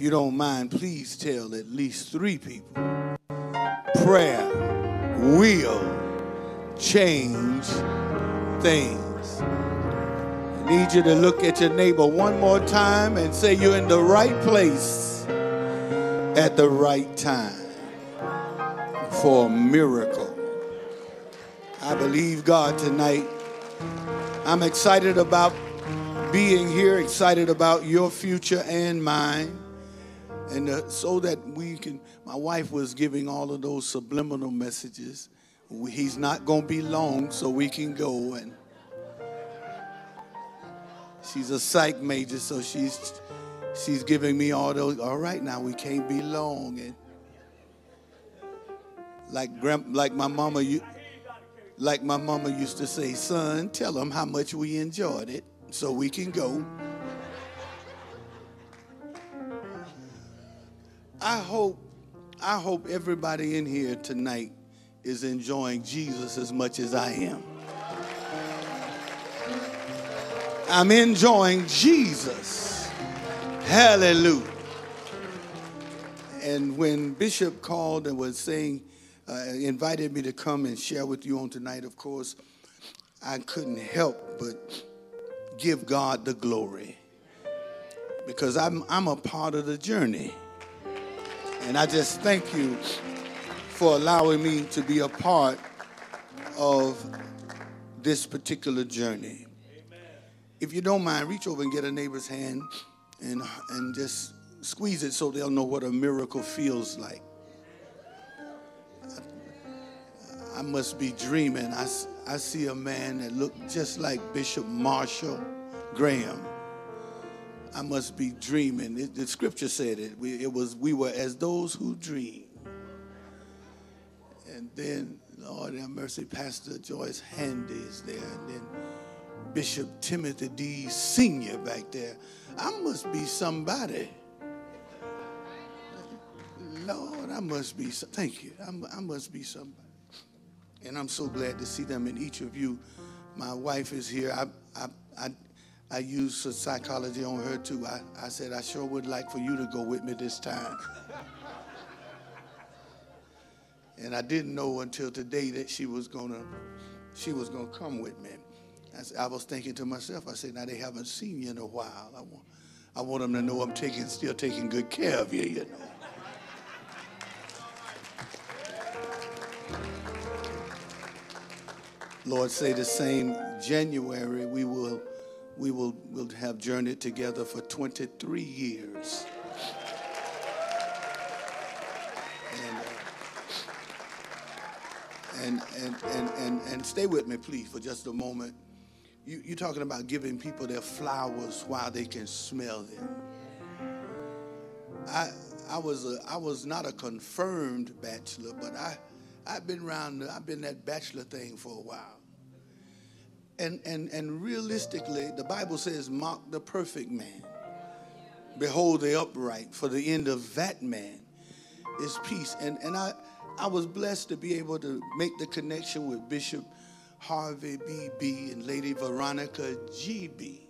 If you don't mind, please tell at least three people. Prayer will change things. I need you to look at your neighbor one more time and say you're in the right place at the right time for a miracle. I believe God tonight. I'm excited about being here, excited about your future and mine. And uh, so that we can, my wife was giving all of those subliminal messages. He's not going to be long, so we can go. And she's a psych major, so she's she's giving me all those. All right, now we can't be long. And like grand, like my mama, you, like my mama used to say, son, tell them how much we enjoyed it, so we can go. I hope, I hope everybody in here tonight is enjoying Jesus as much as I am. I'm enjoying Jesus. Hallelujah. And when Bishop called and was saying, uh, invited me to come and share with you on tonight, of course, I couldn't help but give God the glory because I'm, I'm a part of the journey. And I just thank you for allowing me to be a part of this particular journey. If you don't mind, reach over and get a neighbor's hand and, and just squeeze it so they'll know what a miracle feels like. I must be dreaming. I, I see a man that looked just like Bishop Marshall Graham. I must be dreaming. It, the scripture said it. We, it was we were as those who dream. And then, Lord have mercy, Pastor Joyce Handy is there. And then Bishop Timothy D. Sr. back there. I must be somebody. Lord, I must be, thank you. I, I must be somebody. And I'm so glad to see them and each of you. My wife is here. I, I, I, I use psychology on her too. I, I said, I sure would like for you to go with me this time. And I didn't know until today that she was gonna she was gonna come with me. I, I was thinking to myself, I said, now they haven't seen you in a while. I want I want them to know I'm taking still taking good care of you, you know. Lord, say the same January we will we will will have journeyed together for 23 years. and, and, and, and, and stay with me, please, for just a moment. You, you're talking about giving people their flowers while they can smell them. I, I, was a, I was not a confirmed bachelor, but I, I've been around, I've been that bachelor thing for a while. And, and, and realistically, the Bible says, Mock the perfect man. Behold the upright, for the end of that man is peace. And, and I, I was blessed to be able to make the connection with Bishop Harvey BB and Lady Veronica GB.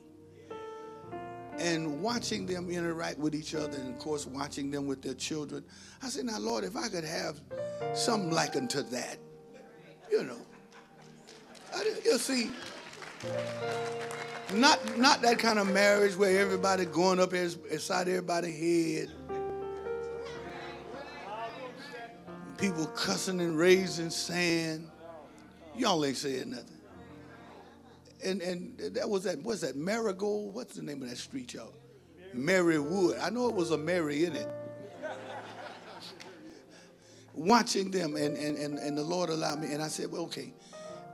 And watching them interact with each other, and of course, watching them with their children, I said, Now, Lord, if I could have something like unto that, you know. You see, not, not that kind of marriage where everybody going up inside everybody's head people cussing and raising sand. Y'all ain't saying nothing. And and that was that what's that Marigold? What's the name of that street, y'all? Marywood. I know it was a Mary in it. Watching them and, and, and, and the Lord allowed me, and I said, well, okay.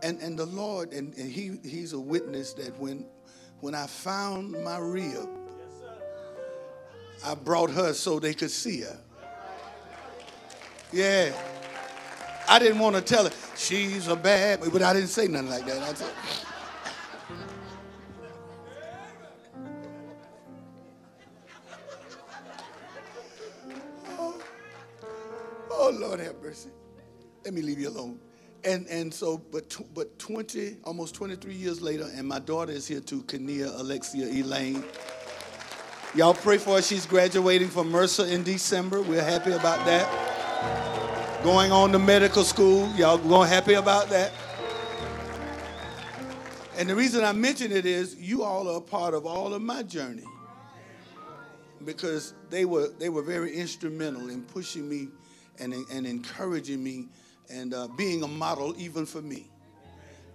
And and the Lord, and, and he he's a witness that when when I found my rib, I brought her so they could see her. Yeah. I didn't want to tell her she's a bad, but I didn't say nothing like that. I said, oh, oh Lord have mercy. Let me leave you alone. And and so, but but 20, almost 23 years later, and my daughter is here too, Kania Alexia Elaine. Y'all pray for her. She's graduating from Mercer in December. We're happy about that. Going on to medical school. Y'all going happy about that. And the reason I mention it is you all are a part of all of my journey. Because they were they were very instrumental in pushing me and, and encouraging me and uh, being a model even for me.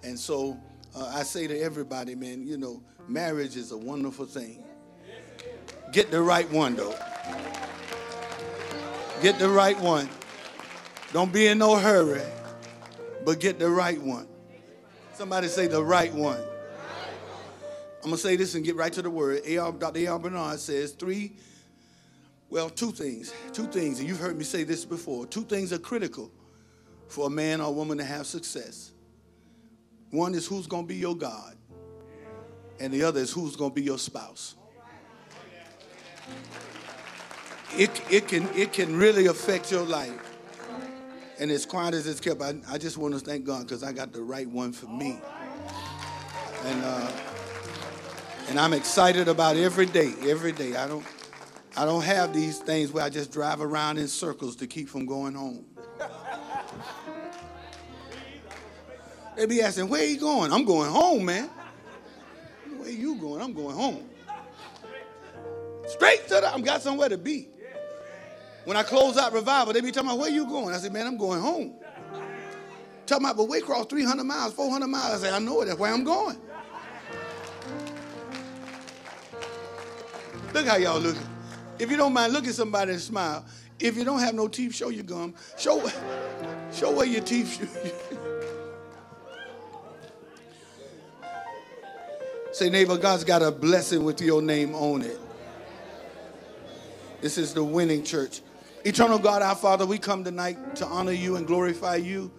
And so uh, I say to everybody, man, you know, marriage is a wonderful thing. Get the right one, though. Get the right one. Don't be in no hurry, but get the right one. Somebody say the right one. I'm going to say this and get right to the word. A.R. Dr. A.R. Bernard says three, well, two things. Two things, and you've heard me say this before. Two things are critical for a man or a woman to have success. One is who's going to be your God, and the other is who's going to be your spouse it, it, can, it can really affect your life. And as quiet as it's kept, I, I just want to thank God because I got the right one for me. And, uh, and I'm excited about every day, every day. I don't, I don't have these things where I just drive around in circles to keep from going home. They be asking, where you going? I'm going home, man. Where you going? I'm going home. Straight to the, I've got somewhere to be. When I close out revival, they be talking about, where you going? I said, man, I'm going home. Talking about, but we crossed 300 miles, 400 miles. I say, I know it. That's where I'm going. Look how y'all looking. If you don't mind, look at somebody and smile. If you don't have no teeth, show your gum. Show, show where your teeth. Say, neighbor, God's got a blessing with your name on it. This is the winning church. Eternal God, our Father, we come tonight to honor you and glorify you.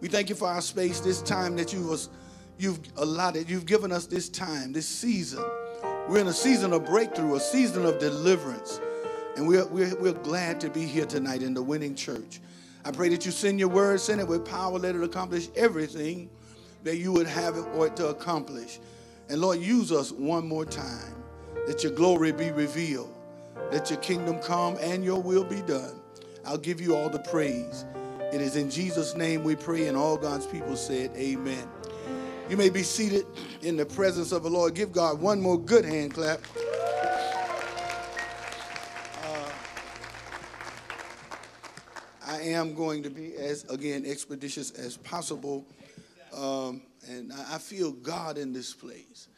We thank you for our space, this time that you was, you've allotted. You've given us this time, this season. We're in a season of breakthrough, a season of deliverance. And we're, we're, we're glad to be here tonight in the winning church. I pray that you send your word, send it with power, let it accomplish everything that you would have it or it to accomplish. And Lord, use us one more time, that your glory be revealed. Let your kingdom come and your will be done. I'll give you all the praise. It is in Jesus' name we pray, and all God's people said, Amen. You may be seated in the presence of the Lord. Give God one more good hand clap. Uh, I am going to be as again expeditious as possible, um, and I, feel God in this place.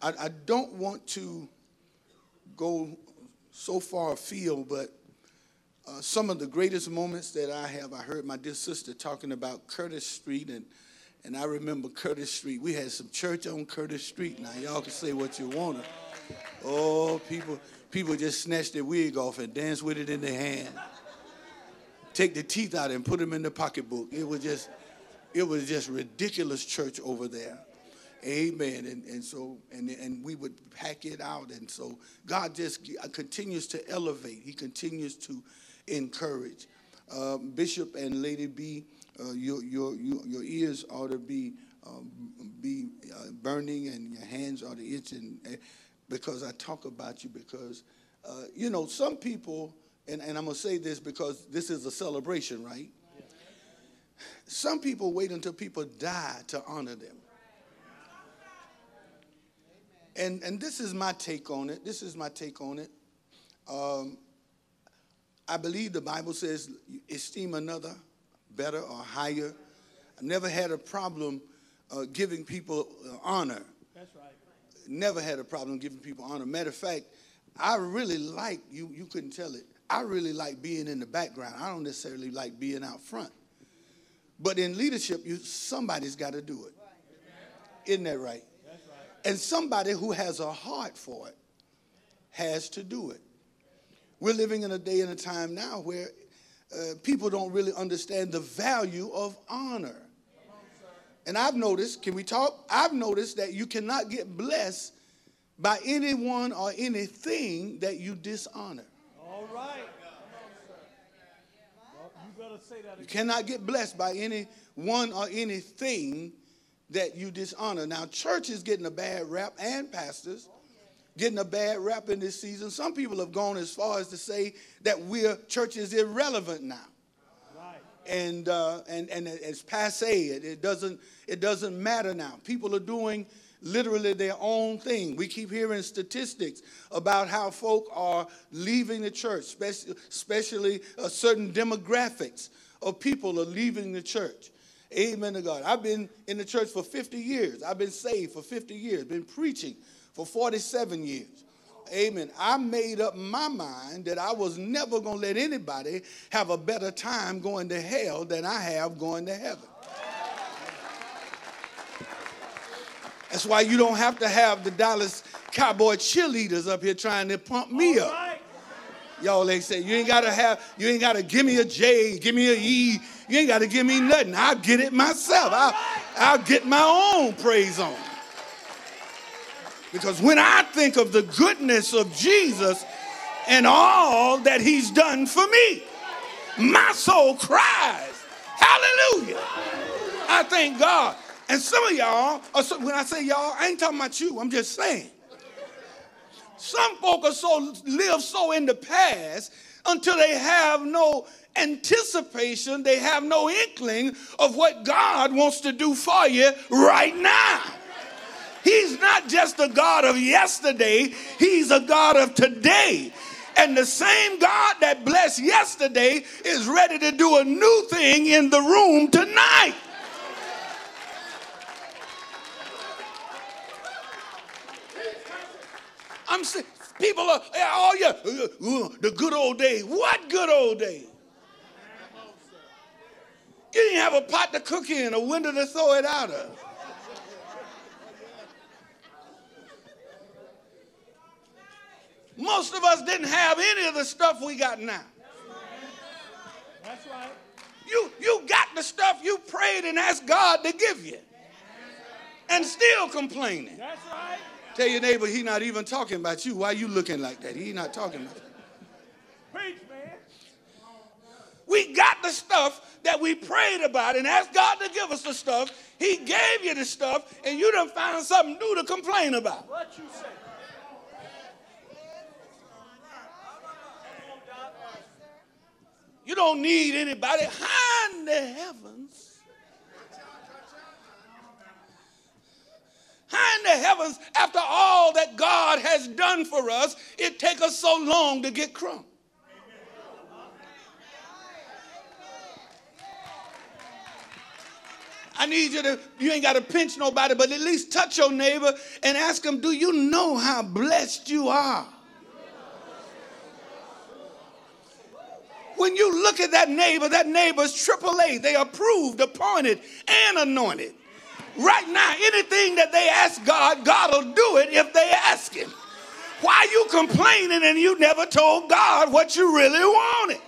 I, I don't want to go so far afield, but uh, some of the greatest moments that I have, I heard my dear sister talking about Curtis Street, and, and I remember Curtis Street. We had some church on Curtis Street. Now, y'all can say what you want to. Oh, people, people just snatch their wig off and dance with it in their hand. Take the teeth out and put them in the pocketbook. It was just, it was just ridiculous church over there. Amen. And, and so, and, and we would pack it out. And so God just uh, continues to elevate. He continues to encourage. Uh, Bishop and Lady B, uh, your, your, your ears ought to be, um, be uh, burning and your hands ought to itch. And, uh, because I talk about you because, uh, you know, some people, and, and I'm going to say this because this is a celebration, right? Some people wait until people die to honor them. And, and this is my take on it. This is my take on it. Um, I believe the Bible says esteem another better or higher. I've never had a problem uh, giving people uh, honor. That's right. Never had a problem giving people honor. Matter of fact, I really like, you, you couldn't tell it, I really like being in the background. I don't necessarily like being out front. But in leadership, you somebody's got to do it. Isn't that right? And somebody who has a heart for it has to do it. We're living in a day and a time now where uh, people don't really understand the value of honor. And I've noticed, can we talk? I've noticed that you cannot get blessed by anyone or anything that you dishonor. All right. You better say that again. You cannot get blessed by anyone or anything that you dishonor. Now, church is getting a bad rap and pastors getting a bad rap in this season. Some people have gone as far as to say that we're church is irrelevant now. Right. And, uh, and, and it's passe. It, it, doesn't, it doesn't matter now. People are doing literally their own thing. We keep hearing statistics about how folk are leaving the church, especially, uh, certain demographics of people are leaving the church. Amen to God. I've been in the church for 50 years. I've been saved for 50 years, been preaching for 47 years. Amen. I made up my mind that I was never going to let anybody have a better time going to hell than I have going to heaven. That's why you don't have to have the Dallas Cowboy cheerleaders up here trying to pump me All up. right. Y'all ain't say you ain't gotta have, you ain't gotta give me a J, give me a E, you ain't gotta give me nothing. I'll get it myself. I'll, I'll get my own praise on. Because when I think of the goodness of Jesus and all that he's done for me, my soul cries, Hallelujah. I thank God. And some of y'all, when I say y'all, I ain't talking about you, I'm just saying. Some folk are so live so in the past until they have no anticipation, they have no inkling of what God wants to do for you right now. He's not just a God of yesterday, He's a God of today. And the same God that blessed yesterday is ready to do a new thing in the room tonight. I'm people are, oh yeah, uh, uh, the good old days. What good old days? You didn't have a pot to cook in, a window to throw it out of. Most of us didn't have any of the stuff we got now. That's right. You, you got the stuff you prayed and asked God to give you. And still complaining. That's right. Tell your neighbor he not even talking about you. Why you looking like that? He not talking about you. Preach, man. We got the stuff that we prayed about and asked God to give us the stuff. He gave you the stuff, and you done found something new to complain about. What you say? You don't need anybody high in the heavens. In the heavens, after all that God has done for us, it takes us so long to get crumb. I need you to, you ain't got to pinch nobody, but at least touch your neighbor and ask them, do you know how blessed you are? When you look at that neighbor, that neighbor's AAA. They approved, appointed, and anointed. Right now, anything that they ask God, God will do it if they ask Him. Why you complaining and you never told God what you really wanted?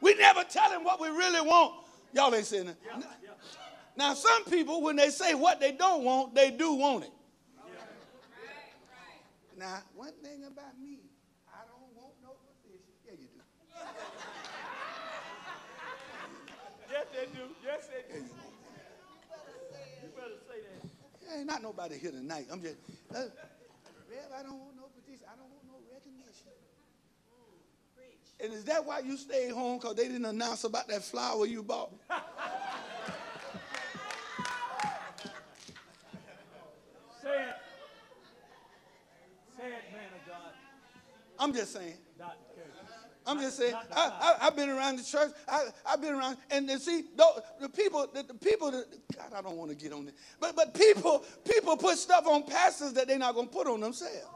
We never tell him what we really want. Y'all ain't saying that. Now, some people, when they say what they don't want, they do want it. Now, one thing about me, I don't want no position. Yeah, you do. Yes, they do. Yes, they do. You better say that. Ain't not nobody here tonight. I'm just, uh, Rev, I don't want no position. I don't want no recognition. And is that why you stayed home? Because they didn't announce about that flower you bought? Say it. Say it, man of God. I'm just saying. I'm just saying. I, I've been around the church. I, I've been around, and, and see, the, the people, the, the people that God, I don't want to get on this, but but people, people put stuff on pastors that they're not going to put on themselves.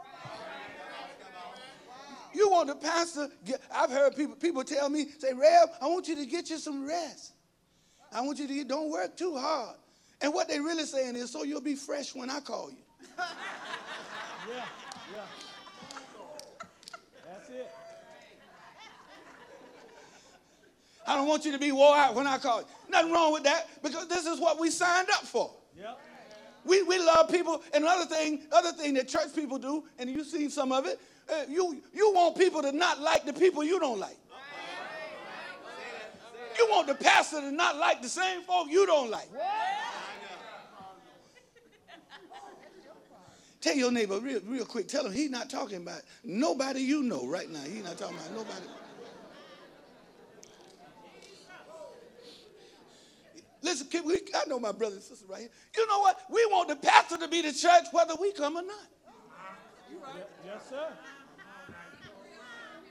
You want the pastor? Get, I've heard people people tell me, say, Rev, I want you to get you some rest. I want you to get, don't work too hard. And what they're really saying is, so you'll be fresh when I call you. Yeah, yeah. That's it. I don't want you to be wore out when I call you. Nothing wrong with that because this is what we signed up for. Yep. We, we love people. And another thing, other thing that church people do, and you've seen some of it, uh, you, you want people to not like the people you don't like. You want the pastor to not like the same folk you don't like. Tell your neighbor real, real quick. Tell him he's not talking about nobody you know right now. He's not talking about nobody. Listen, we, I know my brother and sister right here. You know what? We want the pastor to be the church whether we come or not. Right. Yes, sir.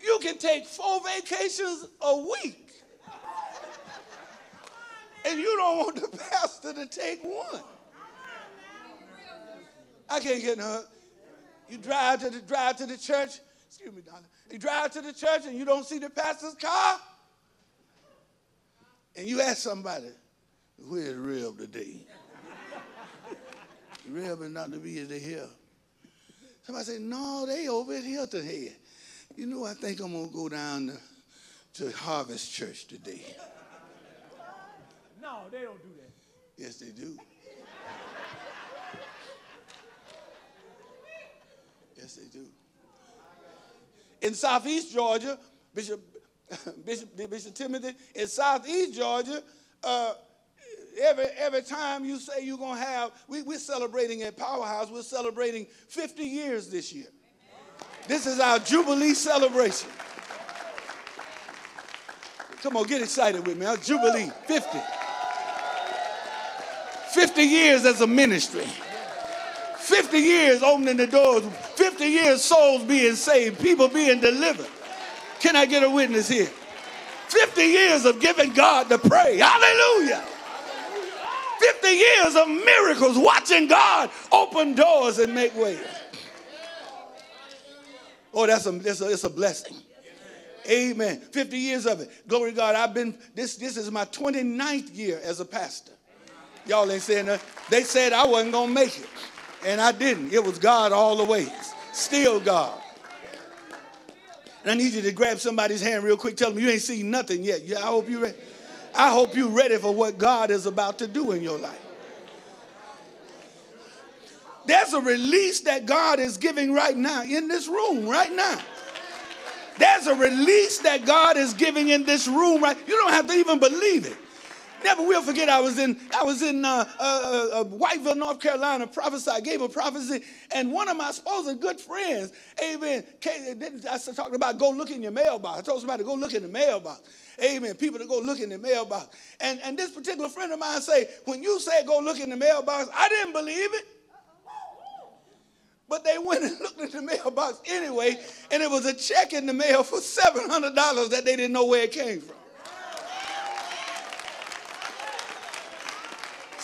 You can take four vacations a week. And you don't want the pastor to take one. I can't get no. You drive to the drive to the church. Excuse me, darling. You drive to the church and you don't see the pastor's car. And you ask somebody, where's Reb today? Reb is not to be here. Somebody say, no, they over at Hilton Head. You know, I think I'm going to go down to, to Harvest Church today. No, they don't do that. Yes, they do. Yes, they do. In Southeast Georgia, Bishop, Bishop, Bishop Timothy, in Southeast Georgia, uh, every, every time you say you're going to have, we, we're celebrating at Powerhouse, we're celebrating 50 years this year. This is our Jubilee celebration. Come on, get excited with me. Our Jubilee, 50. 50 years as a ministry. 50 years opening the doors. 50 years souls being saved, people being delivered. Can I get a witness here? 50 years of giving God the praise. Hallelujah. 50 years of miracles, watching God open doors and make ways. Oh, that's a, that's a, it's a blessing. Amen. 50 years of it. Glory to God. I've been, this, this is my 29th year as a pastor. Y'all ain't saying that. They said I wasn't going to make it, and I didn't. It was God all the way. Still God. And I need you to grab somebody's hand real quick. Tell them you ain't seen nothing yet. Yeah, I hope you're ready. I hope you're ready for what God is about to do in your life. There's a release that God is giving right now in this room, right now. There's a release that God is giving in this room, right? You don't have to even believe it. Never will forget. I was in I was in uh, uh, uh, Whiteville, North Carolina. Prophesy. I gave a prophecy, and one of my supposed good friends, Amen. Came, I talked about go look in your mailbox. I told somebody to go look in the mailbox. Amen. People to go look in the mailbox. And and this particular friend of mine say, when you say go look in the mailbox, I didn't believe it. But they went and looked in the mailbox anyway, and it was a check in the mail for $700 that they didn't know where it came from.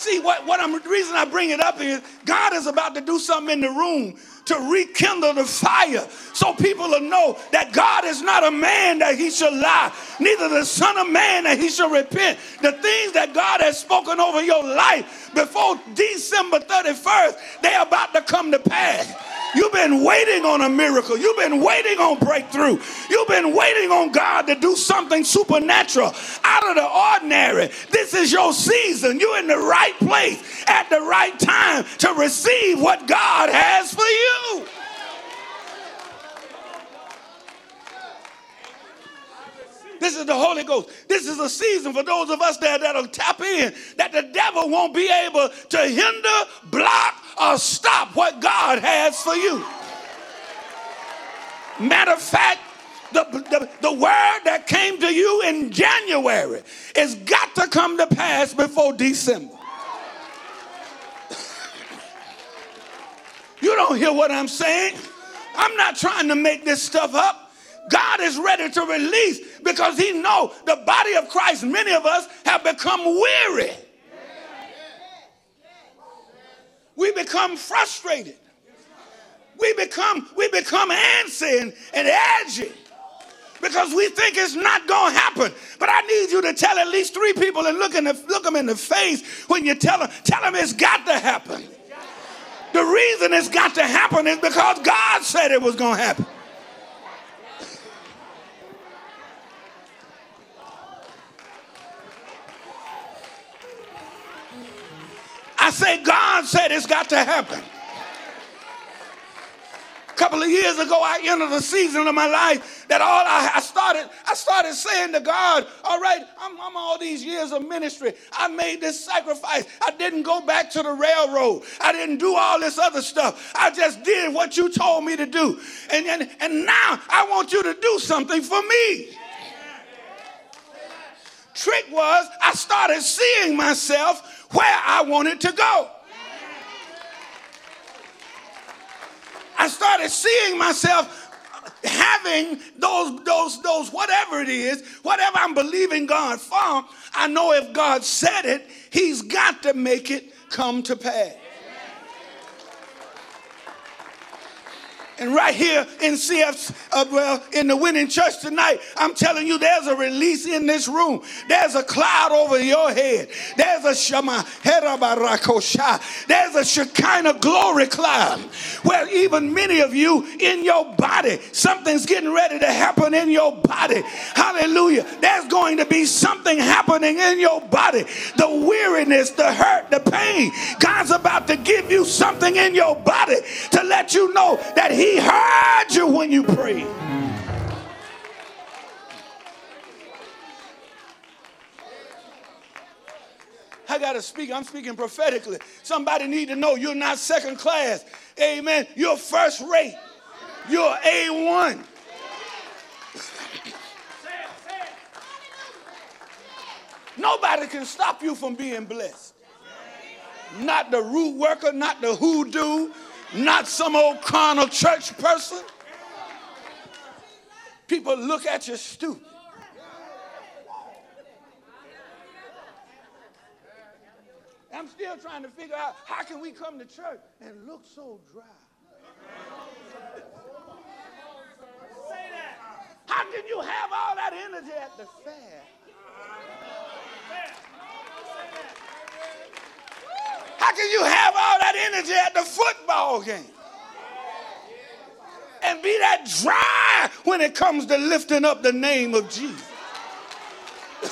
See, what, what I'm, the reason I bring it up is God is about to do something in the room to rekindle the fire so people will know that God is not a man that he shall lie, neither the son of man that he shall repent. The things that God has spoken over your life before December 31st, they're about to come to pass. You've been waiting on a miracle. You've been waiting on breakthrough. You've been waiting on God to do something supernatural out of the ordinary. This is your season. You're in the right place at the right time to receive what God has for you. This is the Holy Ghost. This is a season for those of us that, that'll tap in that the devil won't be able to hinder, block, or stop what God has for you. Matter of fact, the, the, the word that came to you in January is got to come to pass before December. You don't hear what I'm saying? I'm not trying to make this stuff up. God is ready to release because he know the body of Christ, many of us have become weary. We become frustrated. We become we become antsy and, and edgy because we think it's not going to happen. But I need you to tell at least three people and look, in the, look them in the face when you tell them, tell them it's got to happen. The reason it's got to happen is because God said it was going to happen. I say, God said it's got to happen. A couple of years ago, I entered a season of my life that all I, I started, I started saying to God, all right, I'm, I'm all these years of ministry. I made this sacrifice. I didn't go back to the railroad. I didn't do all this other stuff. I just did what you told me to do. And, and, and now I want you to do something for me. Trick was I started seeing myself where I wanted to go. I started seeing myself having those, those, those, whatever it is, whatever I'm believing God for, I know if God said it, He's got to make it come to pass. And right here in CF, uh, well, in the winning church tonight, I'm telling you, there's a release in this room. There's a cloud over your head. There's a Shema Herabarakosha. There's a Shekinah glory cloud where even many of you in your body, something's getting ready to happen in your body. Hallelujah. There's going to be something happening in your body. The weariness, the hurt, the pain. God's about to give you something in your body to let you know that He he heard you when you prayed. I got to speak. I'm speaking prophetically. Somebody need to know you're not second class. Amen. You're first rate. You're A1. Nobody can stop you from being blessed. Not the root worker, not the hoodoo, not some old carnal church person. People look at you stupid. I'm still trying to figure out how can we come to church and look so dry. How can you have all that energy at the fair How can you have all that energy at the football game? And be that dry when it comes to lifting up the name of Jesus.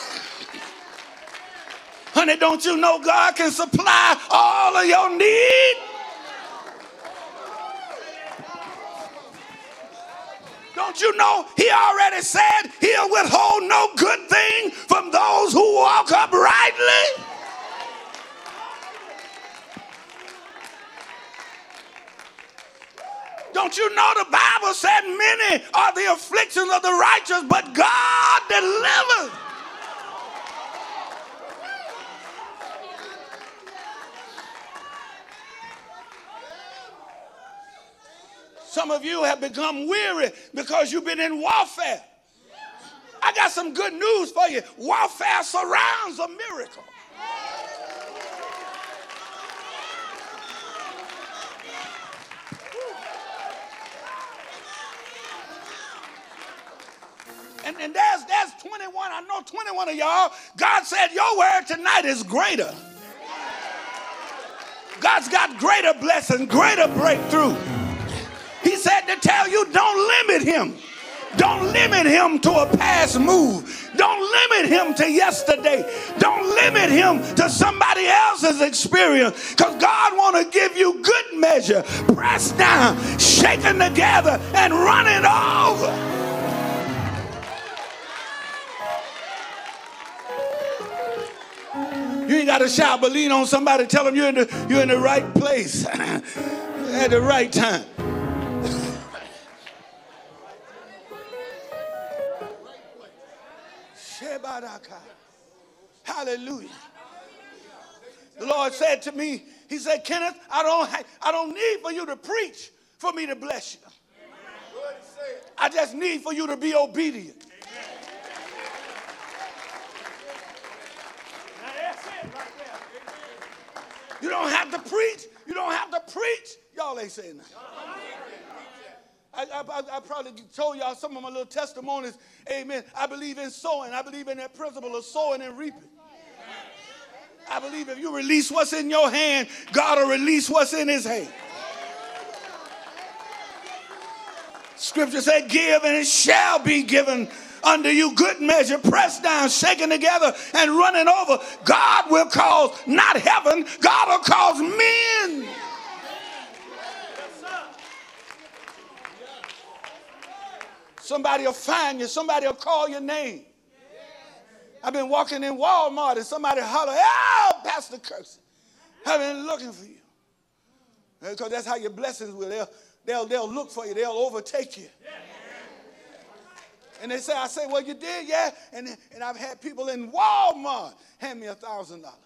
Honey, don't you know God can supply all of your need? Don't you know he already said he'll withhold no good thing from those who walk uprightly? Don't you know the Bible said many are the afflictions of the righteous, but God delivers. Some of you have become weary because you've been in warfare. I got some good news for you. Warfare surrounds a miracle. And, there's, there's 21, I know 21 of y'all. God said your word tonight is greater. God's got greater blessing, greater breakthrough. He said to tell you, don't limit him. Don't limit him to a past move. Don't limit him to yesterday. Don't limit him to somebody else's experience. Because God want to give you good measure, pressed down, shaken together, and running over. Got to shout, but lean on somebody. Tell them you're in the, you're in the right place at the right time. Hallelujah. The Lord said to me, He said, Kenneth, I don't, I don't need for you to preach for me to bless you. I just need for you to be obedient. You don't have to preach. You don't have to preach. Y'all ain't saying that. I, I, I, probably told y'all some of my little testimonies. Amen. I believe in sowing. I believe in that principle of sowing and reaping. I believe if you release what's in your hand, God will release what's in his hand. Scripture said, Give and it shall be given unto you good measure, pressed down, shaken together, and running over. God will cause not heaven, God will cause men. Somebody will find you. Somebody will call your name. I've been walking in Walmart and somebody holler, oh, Pastor Kirksey, I've been looking for you. Because that's how your blessings will. They'll, they'll, they'll look for you. They'll overtake you. And they say, I say, well, you did, yeah. And, and I've had people in Walmart hand me a thousand dollars.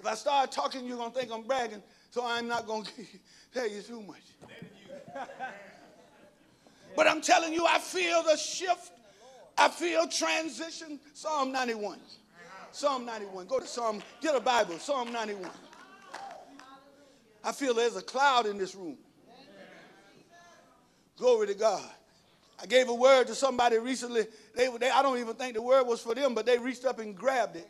If I start talking, you're to think I'm bragging, so I'm not to tell you too much. but I'm telling you, I feel the shift. I feel transition. Psalm 91. Psalm 91. Go to Psalm, get a Bible, Psalm 91. I feel there's a cloud in this room. Glory to God. I gave a word to somebody recently. They, they, I don't even think the word was for them, but they reached up and grabbed it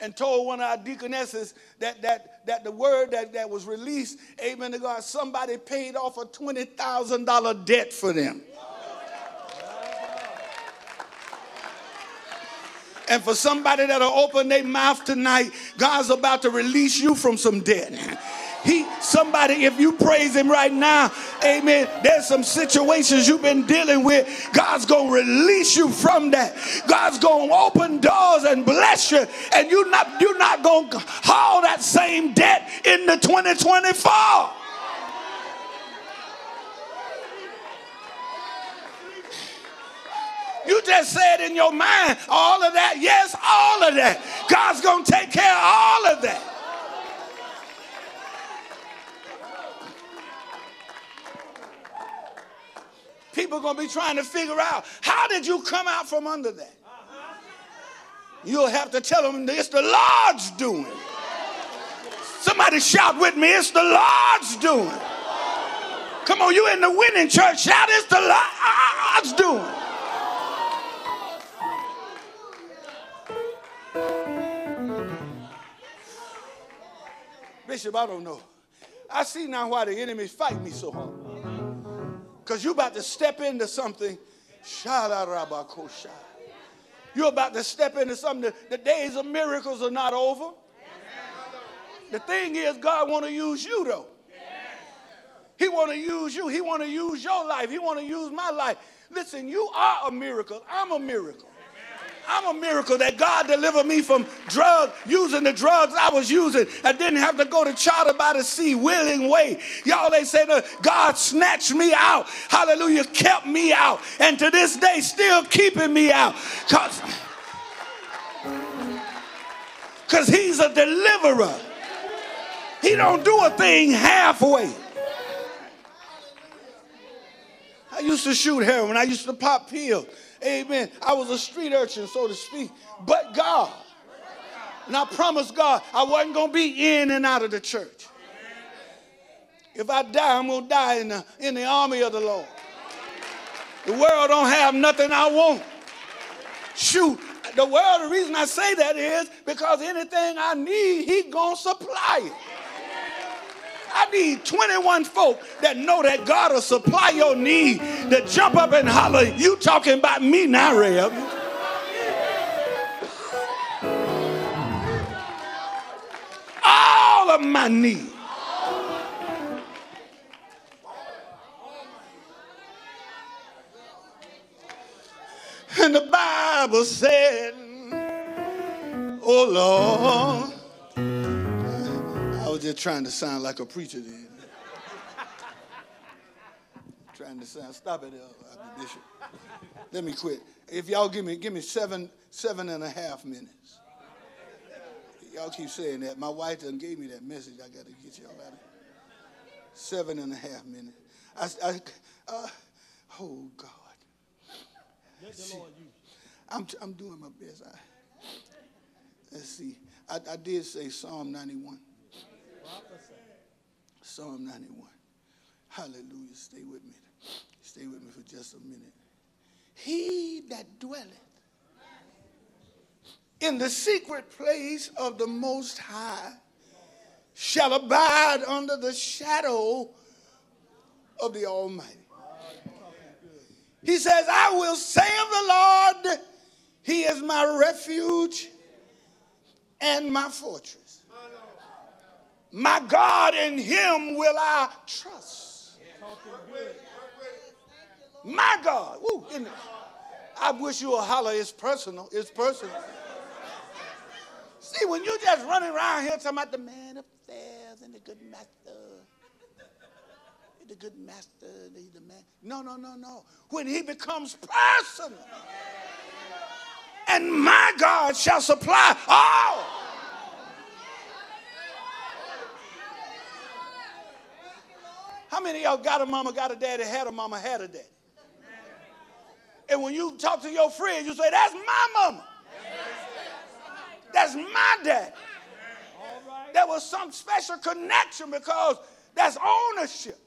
and told one of our deaconesses that, that, that the word that, that was released, amen to God, somebody paid off a $20,000 debt for them. And for somebody that'll open their mouth tonight, God's about to release you from some debt. He, somebody, if you praise him right now, amen, there's some situations you've been dealing with. God's to release you from that. God's to open doors and bless you. And you're not, you're not to haul that same debt into 2024. You just said in your mind, all of that. Yes, all of that. God's going to take care of all of that. People are going to be trying to figure out how did you come out from under that? You'll have to tell them it's the Lord's doing. Somebody shout with me, it's the Lord's doing. Come on, you in the winning church, shout, it's the Lord's doing. Bishop, I don't know. I see now why the enemies fight me so hard. Because you're about to step into something. You're about to step into something. The days of miracles are not over. The thing is, God want to use you though. He want to use you. He want to use your life. He want to use my life. Listen, you are a miracle. I'm a miracle. I'm a miracle that God delivered me from drug, using the drugs I was using. I didn't have to go to charter by the sea, Willingway. Y'all, they say that God snatched me out. Hallelujah, kept me out. And to this day, still keeping me out. Because because he's a deliverer. He don't do a thing halfway. I used to shoot heroin. I used to pop pills. Amen. I was a street urchin, so to speak. But God. And I promised God I wasn't going to be in and out of the church. If I die, I'm going to die in the, in the army of the Lord. The world don't have nothing I want. Shoot, the world, the reason I say that is because anything I need, he going to supply it. I need 21 folk that know that God will supply your need to jump up and holler, You talking about me now, Reb. All of my need. And the Bible said, Oh Lord was just trying to sound like a preacher then. trying to sound. Stop it, uh, Bishop. Let me quit. If y'all give me give me seven seven and a half minutes. Y'all keep saying that. My wife done gave me that message. I got to get y'all out of here. Seven and a half minutes. I, I uh, oh God. See, I'm, I'm doing my best. I, let's see. I, I did say Psalm 91. Psalm 91. Hallelujah. Stay with me. Stay with me for just a minute. He that dwelleth in the secret place of the Most High shall abide under the shadow of the Almighty. He says, I will say of the Lord, He is my refuge and my fortress. My God, in him will I trust. My God. Woo, I wish you would holler, it's personal. It's personal. See, when you just running around here talking about the man upstairs and the good master, the good master, the, the man. No, no, no, no. When he becomes personal, and my God shall supply all. How many of y'all got a mama, got a daddy, had a mama, had a daddy? And when you talk to your friends, you say, That's my mama. That's my daddy. There was some special connection because that's ownership.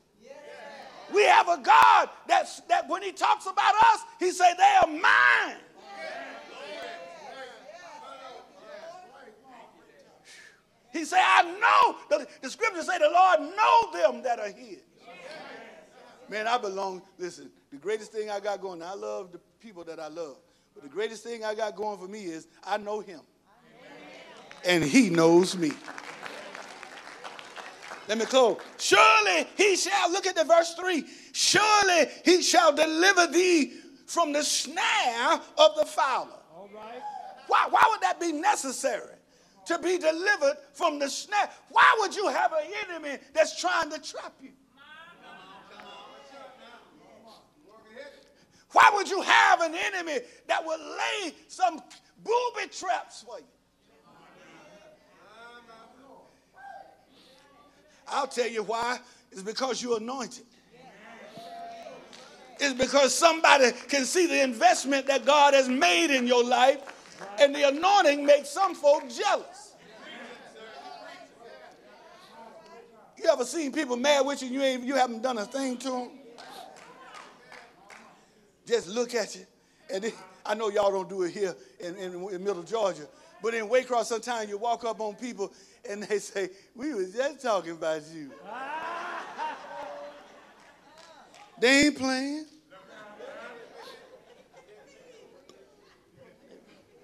We have a God that's, that when he talks about us, he say they are mine. He say, I know. The, the scriptures say the Lord know them that are his. Man, I belong. Listen, the greatest thing I got going, I love the people that I love. But the greatest thing I got going for me is I know him. And he knows me. Let me close. Surely he shall, look at the verse 3. Surely he shall deliver thee from the snare of the fowler. All right. Why, why would that be necessary? To be delivered from the snare. Why would you have an enemy that's trying to trap you? Why would you have an enemy that will lay some booby traps for you? I'll tell you why. It's because you're anointed. It's because somebody can see the investment that God has made in your life, and the anointing makes some folk jealous. You ever seen people mad with you you, ain't, you haven't done a thing to them? Just look at you. And they, I know y'all don't do it here in, in, in middle Georgia, but in Waycross, sometimes you walk up on people and they say, We was just talking about you. they ain't playing.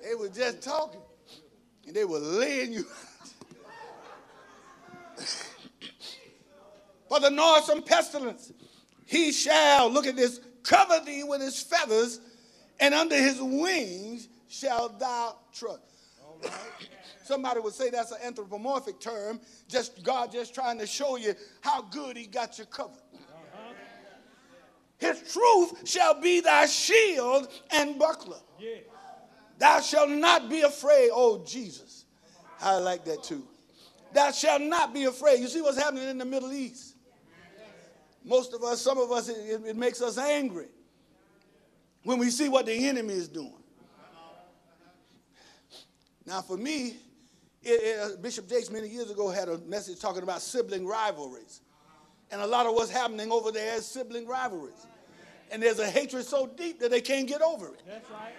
They were just talking. And they were laying you For the noisome pestilence, he shall, look at this, cover thee with his feathers, and under his wings shall thou trust. Somebody would say that's an anthropomorphic term, just God just trying to show you how good he got you covered. His truth shall be thy shield and buckler. Thou shalt not be afraid, oh Jesus. I like that too. Thou shalt not be afraid. You see what's happening in the Middle East? Most of us, some of us, it, it makes us angry when we see what the enemy is doing. Now, for me, it, it, uh, Bishop Jakes many years ago had a message talking about sibling rivalries. And a lot of what's happening over there is sibling rivalries. And there's a hatred so deep that they can't get over it. That's right.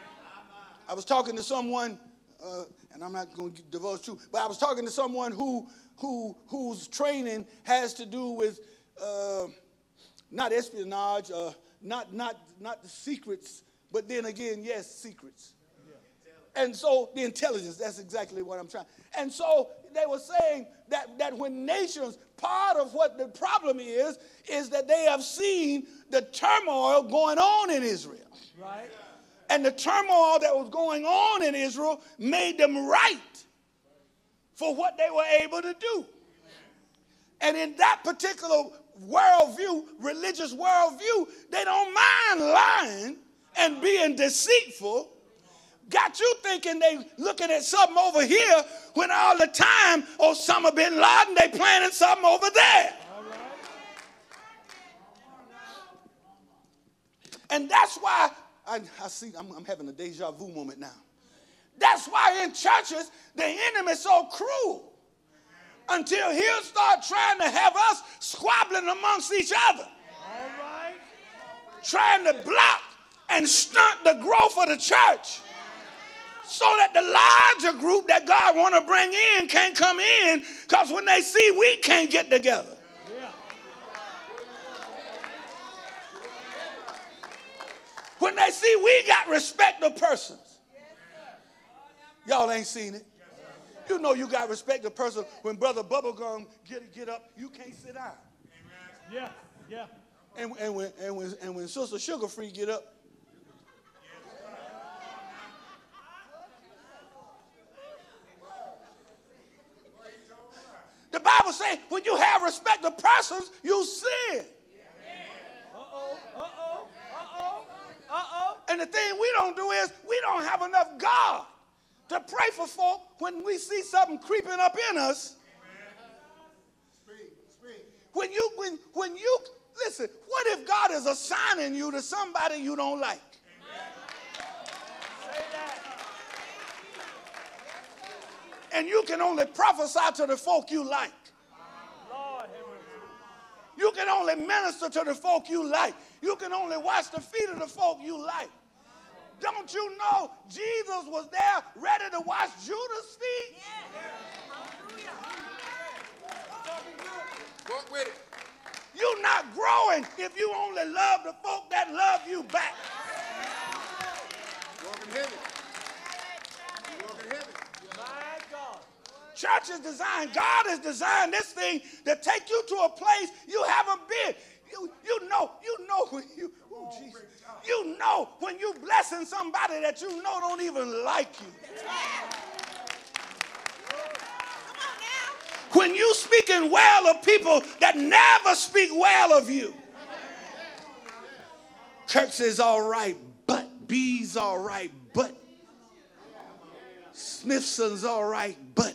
I was talking to someone, uh, and I'm not going to divulge too, but I was talking to someone who, who, whose training has to do with uh, not espionage, uh, not, not, not the secrets, but then again, yes, secrets. And so the intelligence, that's exactly what I'm trying. And so they were saying that, that when nations, part of what the problem is, is that they have seen the turmoil going on in Israel. Right. And the turmoil that was going on in Israel made them right for what they were able to do. And in that particular worldview, religious worldview, they don't mind lying and being deceitful got you thinking they looking at something over here when all the time Osama bin Laden they planning something over there. And that's why I, I see I'm, I'm, having a deja vu moment now. That's why in churches the enemy is so cruel until he'll start trying to have us squabbling amongst each other. Trying to block and stunt the growth of the church so that the larger group that God want to bring in can't come in because when they see we can't get together. When they see we got respect of persons. Y'all ain't seen it. You know you got to respect the person when Brother Bubblegum get, get up, you can't sit down. Yeah, yeah. And, and, when, and, when, and when Sister Sugar Free get up, the Bible says when you have respect of persons, you sin. Uh-oh, uh-oh, uh-oh, uh-oh. And the thing we don't do is we don't have enough God to pray for folk when we see something creeping up in us. When you when when you listen, what if God is assigning you to somebody you don't like? And you can only prophesy to the folk you like. You can only minister to the folk you like. You can only wash the feet of the folk you like. Don't you know Jesus was there ready to wash Judas' feet? Walk with it. You're not growing if you only love the folk that love you back. Walking heavy. You walking heavy. My God. Church is designed, God has designed this thing to take you to a place you haven't been. You, you know, you know when you, oh Jesus, you know when you blessing somebody that you know don't even like you. When you speaking well of people that never speak well of you. Church is all right, but B's all right, but Smithson's all right, but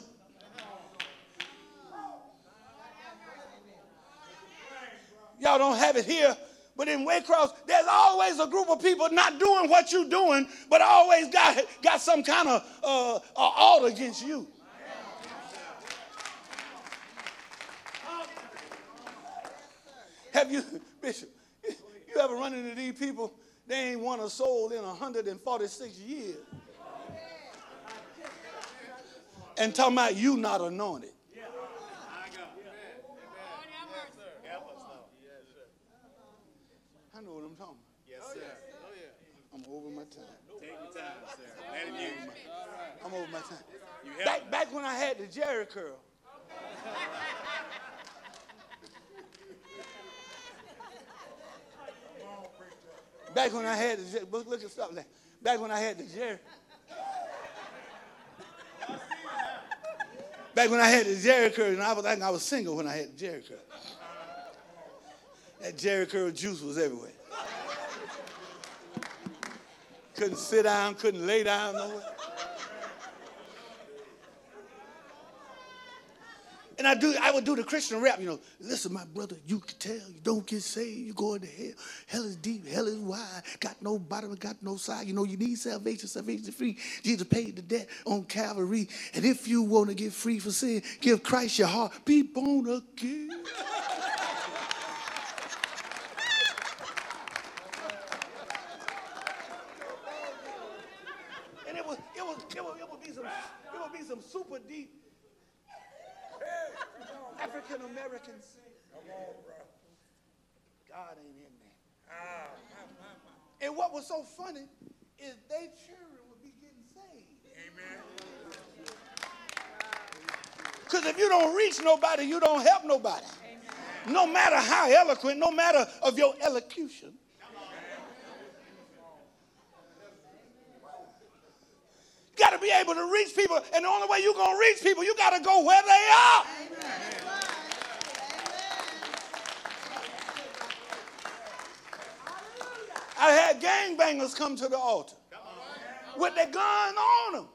Y'all don't have it here, but in Waycross, there's always a group of people not doing what you're doing, but always got, got some kind of uh, alt against you. Have you, Bishop, you ever run into these people? They ain't won a soul in 146 years. And talking about you not anointed. I know what I'm talking about. Yes, sir. I'm over my time. Take your time, sir. Let him use you. I'm over my time. Back, back when I had the Jheri curl. Back when I had the Jerry, look, look at like Back when I had the Jerry. Back when I had the Jheri curl, and I was I was single when I had the Jheri curl. That Jheri curl juice was everywhere. Couldn't sit down, couldn't lay down nowhere. And I do, I would do the Christian rap, you know. Listen, my brother, you can tell you don't get saved, you going to hell. Hell is deep, hell is wide, got no bottom, got no side. You know, you need salvation, salvation is free. Jesus paid the debt on Calvary. And if you want to get free from sin, give Christ your heart. Be born again. It was, it was, it would, it would be some, it would be some super deep African Americans. God ain't in there. And what was so funny is they children would be getting saved. Amen. Because if you don't reach nobody, you don't help nobody. No matter how eloquent, no matter of your elocution. Got to be able to reach people, and the only way you're going to reach people, you got to go where they are. I had gangbangers come to the altar with their gun on them.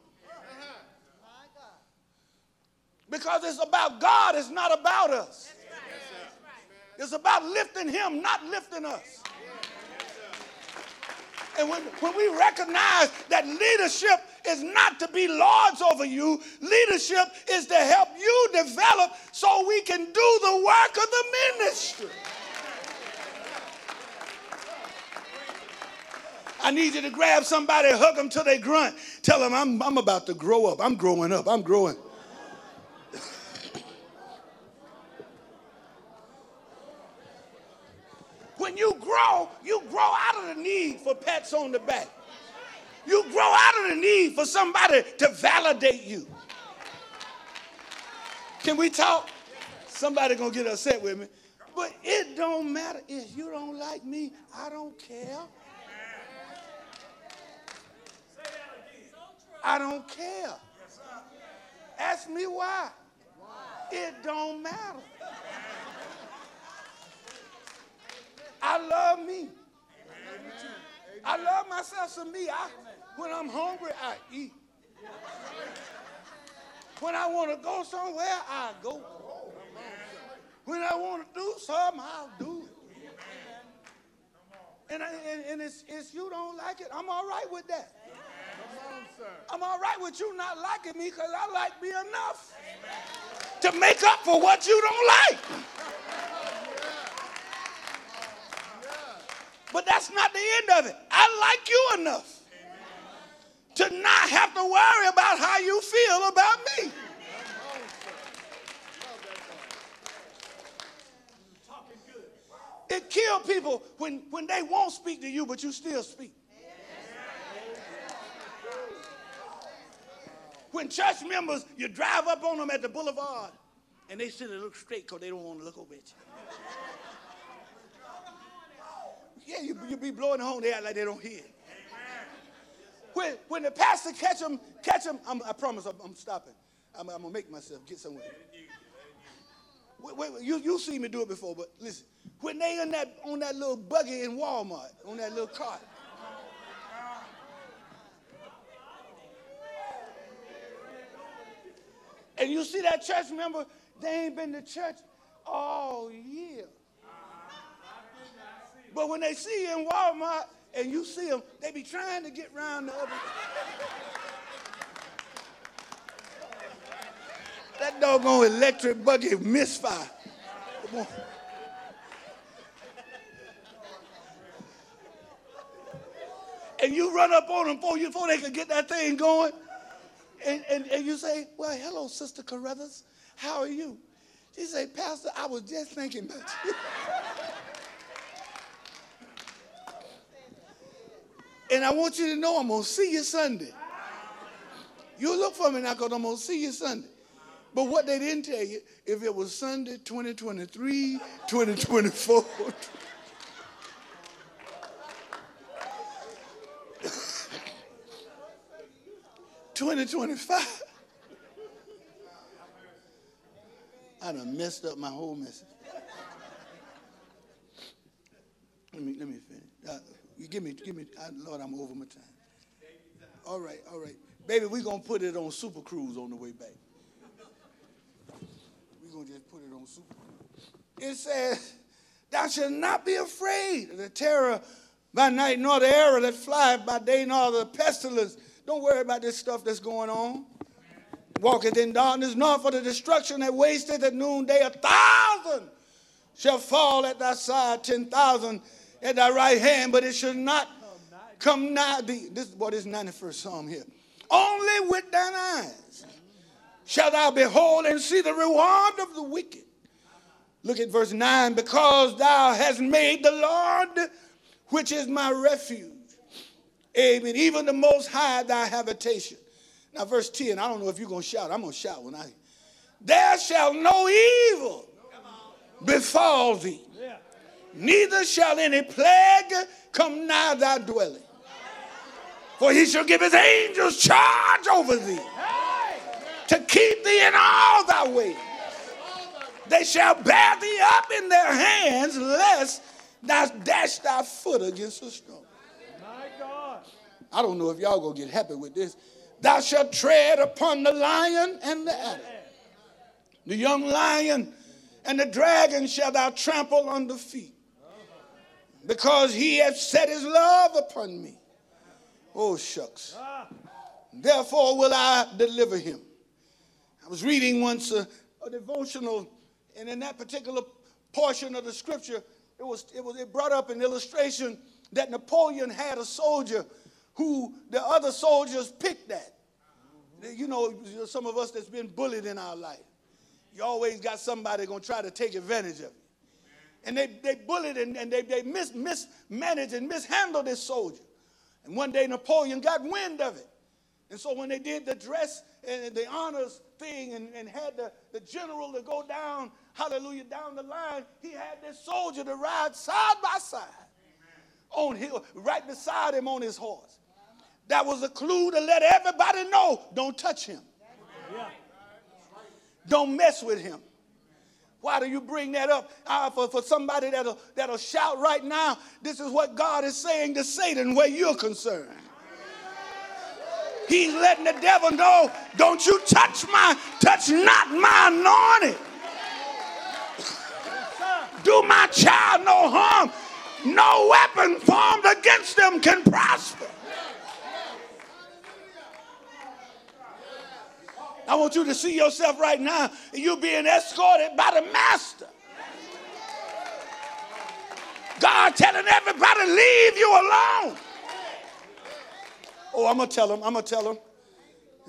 Because it's about God, it's not about us. It's about lifting Him, not lifting us. And when, when we recognize that leadership is not to be lords over you, leadership is to help you develop so we can do the work of the ministry. I need you to grab somebody, hug them till they grunt. Tell them, I'm, I'm about to grow up. I'm growing up. I'm growing. when you grow, you grow out of the need for pats on the back. You grow out of the need for somebody to validate you. Can we talk? Somebody gonna get upset with me. But it don't matter if you don't like me. I don't care. I don't care. Ask me why. It don't matter. I love me. I love myself some me. I, when I'm hungry, I eat. When I want to go somewhere, I go. When I want to do something, I'll do it. And, I, and, and it's, it's you don't like it, I'm all right with that. I'm all right with you not liking me because I like me enough to make up for what you don't like. But that's not the end of it. I like you enough to not have to worry about how you feel about me. It kills people when, when they won't speak to you, but you still speak. When church members, you drive up on them at the boulevard and they sit and look straight because they don't want to look over at you. Yeah, you, you be blowing horn, they act like they don't hear. When, when the pastor catch them, catch them, I'm, I promise I'm, I'm stopping. I'm, I'm going to make myself get somewhere. Wait, wait, wait, you, you see me do it before, but listen. When they in that, on that little buggy in Walmart, on that little cart, and you see that church member, they ain't been to church all year. But when they see you in Walmart and you see them, they be trying to get around the other. that doggone electric buggy misfire. Come on. And you run up on them before, you, before they can get that thing going. And, and, and you say, well, hello, Sister Carruthers. How are you? She say, Pastor, I was just thinking about you. and I want you to know I'm going to see you Sunday. You look for me now because I'm going to see you Sunday. But what they didn't tell you, if it was Sunday 2023, 2024, 2025. I done messed up my whole message. Let me let me finish. Uh, you give me give me. Uh, Lord, I'm over my time. All right, all right, baby. We're gonna put it on Super Cruise on the way back. We're gonna just put it on Super. Cruise. It says, "Thou shalt not be afraid of the terror by night, nor the arrow that flieth by day, nor the pestilence." Don't worry about this stuff that's going on. Walketh in darkness, nor for the destruction that wasteth at noonday. A thousand shall fall at thy side, ten thousand at thy right hand, but it shall not come nigh thee. This is what is 91st Psalm here. Only with thine eyes shall thou behold and see the reward of the wicked. Look at verse 9. Because thou hast made the Lord, which is my refuge Amen. Even the most high thy habitation. Now, verse 10, I don't know if you're going to shout. I'm going to shout when I. There shall no evil befall thee, neither shall any plague come nigh thy dwelling. For he shall give his angels charge over thee to keep thee in all thy ways. They shall bear thee up in their hands, lest thou dash thy foot against a stone. My God. I don't know if y'all gonna get happy with this. Thou shalt tread upon the lion and the adder, the young lion and the dragon shall thou trample under feet, because he hath set his love upon me. Oh shucks. Therefore will I deliver him. I was reading once a, a devotional, and in that particular portion of the scripture, it was, it was it brought up an illustration that Napoleon had a soldier who the other soldiers picked at. You know, some of us that's been bullied in our life. You always got somebody to try to take advantage of you. And they, they bullied and, and they, they mis, mismanaged and mishandled this soldier. And one day Napoleon got wind of it. And so when they did the dress and the honors thing and, and had the, the general to go down, hallelujah, down the line, he had this soldier to ride side by side on him, right beside him on his horse. That was a clue to let everybody know don't touch him. Don't mess with him. Why do you bring that up? Uh, for, for somebody that'll, that'll shout right now, this is what God is saying to Satan where you're concerned. He's letting the devil know, don't you touch my, touch not my anointed. Do my child no harm. No weapon formed against them can prosper. I want you to see yourself right now. You're being escorted by the master. God telling everybody, leave you alone. Oh, I'm gonna tell them, I'm gonna tell them.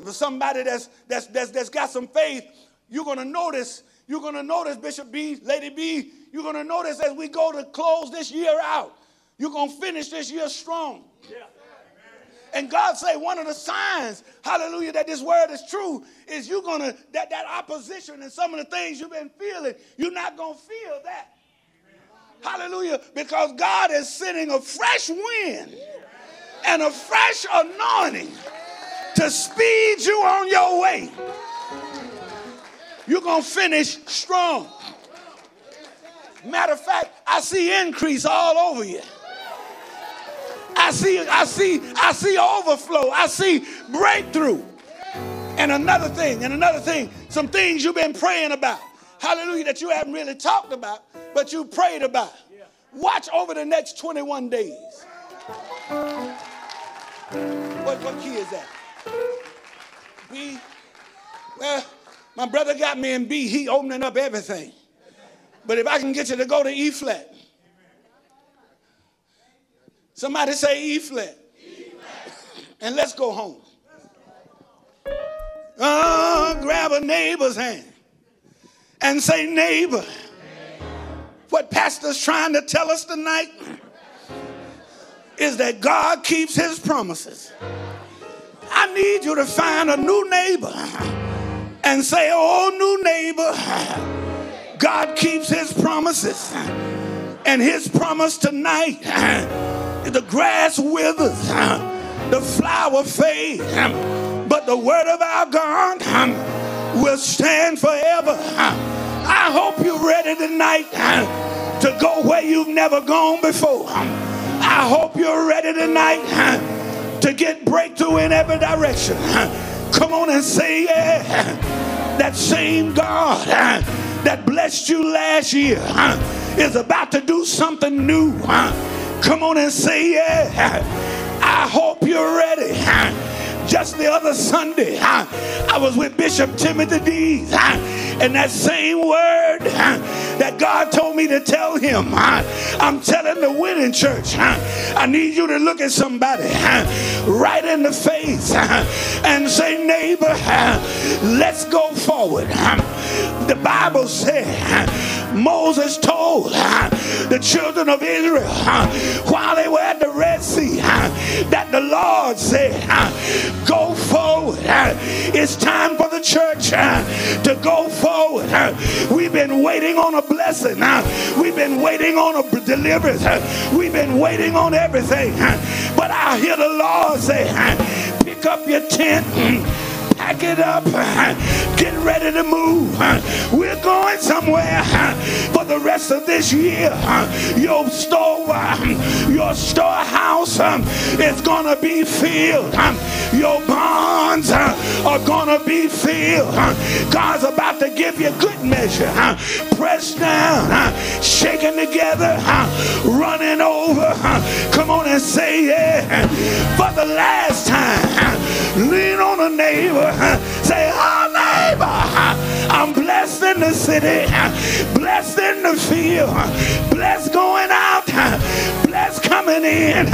For somebody that's that's that's, that's got some faith, you're gonna notice, you're gonna notice, Bishop B, Lady B, you're gonna notice as we go to close this year out, you're gonna finish this year strong. Yeah. And God say one of the signs, hallelujah, that this word is true is you're gonna that that opposition and some of the things you've been feeling, you're not gonna feel that. Hallelujah, because God is sending a fresh wind and a fresh anointing to speed you on your way. You're gonna finish strong. Matter of fact, I see increase all over you. I see, I see, I see overflow. I see breakthrough. And another thing, and another thing, some things you've been praying about. Hallelujah, that you haven't really talked about, but you prayed about. Watch over the next 21 days. What, what key is that? B. Well, my brother got me in B. He opening up everything. But if I can get you to go to E flat, somebody say E flat, and let's go home. Uh, grab a neighbor's hand and say, neighbor, what pastor's trying to tell us tonight is that God keeps his promises. I need you to find a new neighbor and say, oh, new neighbor, God keeps his promises. And his promise tonight, the grass withers, the flower fades, but the word of our God will stand forever. I hope you're ready tonight to go where you've never gone before. I hope you're ready tonight to get breakthrough in every direction. Come on and say, yeah. That same God that blessed you last year is about to do something new. Come on and say, yeah. I hope you're ready. Just the other Sunday, I was with Bishop Timothy Dees, and that same word that God told me to tell him, I'm telling the winning church, I need you to look at somebody right in the face and say, neighbor, let's go forward. The Bible said Moses told the children of Israel while they were at the Red Sea that the Lord said, Go forward. It's time for the church to go forward. We've been waiting on a blessing. We've been waiting on a deliverance. We've been waiting on everything. But I hear the Lord say, Pick up your tent hmm, pack it up, get ready to move. We're going somewhere for the rest of this year. Your store, your storehouse is gonna be filled. Your bonds are gonna be filled. God's about to give you good measure, pressed down, shaken together, running over. Come on and say yeah. For the last time, lean on a neighbor Say, oh, neighbor, I'm blessed in the city, blessed in the field, blessed going out, blessed coming in.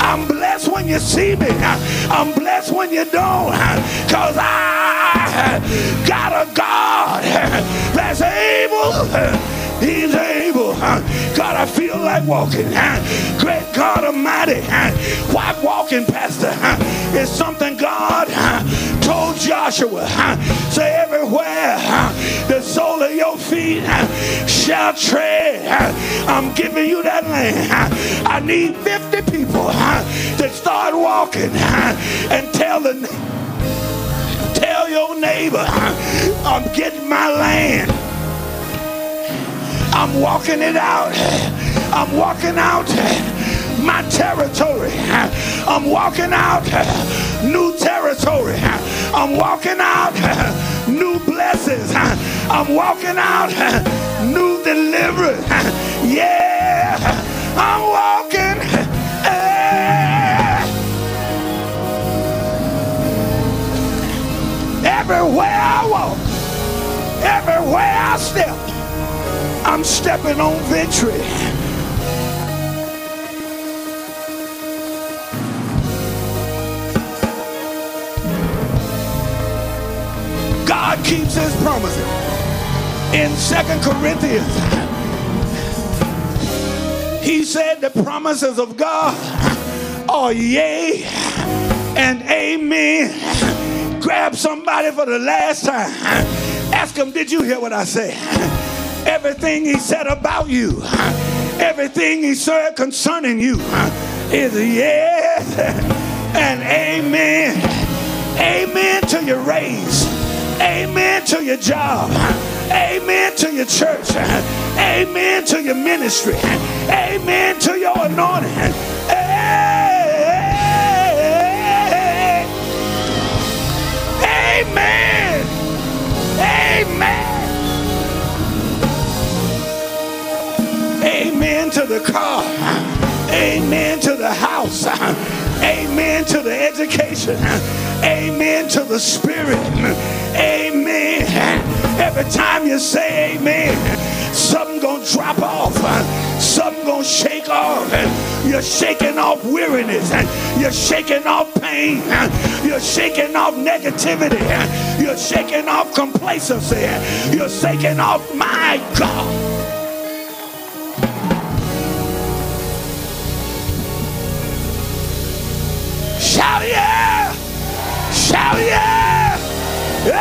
I'm blessed when you see me, I'm blessed when you don't, because I got a God that's able. He's able. God, I feel like walking. Great God Almighty. Why walking, Pastor? It's something God told Joshua, say everywhere the sole of your feet shall tread, I'm giving you that land. I need 50 people to start walking and tell the tell your neighbor, I'm getting my land. I'm walking it out. I'm walking out my territory. I'm walking out new territory. I'm walking out new blessings. I'm walking out new deliverance. Yeah, I'm walking. Eh. Everywhere I walk, everywhere I step, I'm stepping on victory. God keeps his promises. In Second Corinthians, he said the promises of God are yea and amen. Grab somebody for the last time. Ask him, did you hear what I said? Everything he said about you, everything he said concerning you is yes and amen. Amen to your raise. Amen to your job. Amen to your church. Amen to your ministry. Amen to your anointing. Amen. Amen. Amen to the car. Amen to the house. Amen to the education. Amen to the spirit. Amen. Every time you say amen, something gonna drop off. Something gonna shake off. You're shaking off weariness. You're shaking off pain. You're shaking off negativity. You're shaking off complacency. You're shaking off my God. Shout yeah! Shout yeah! We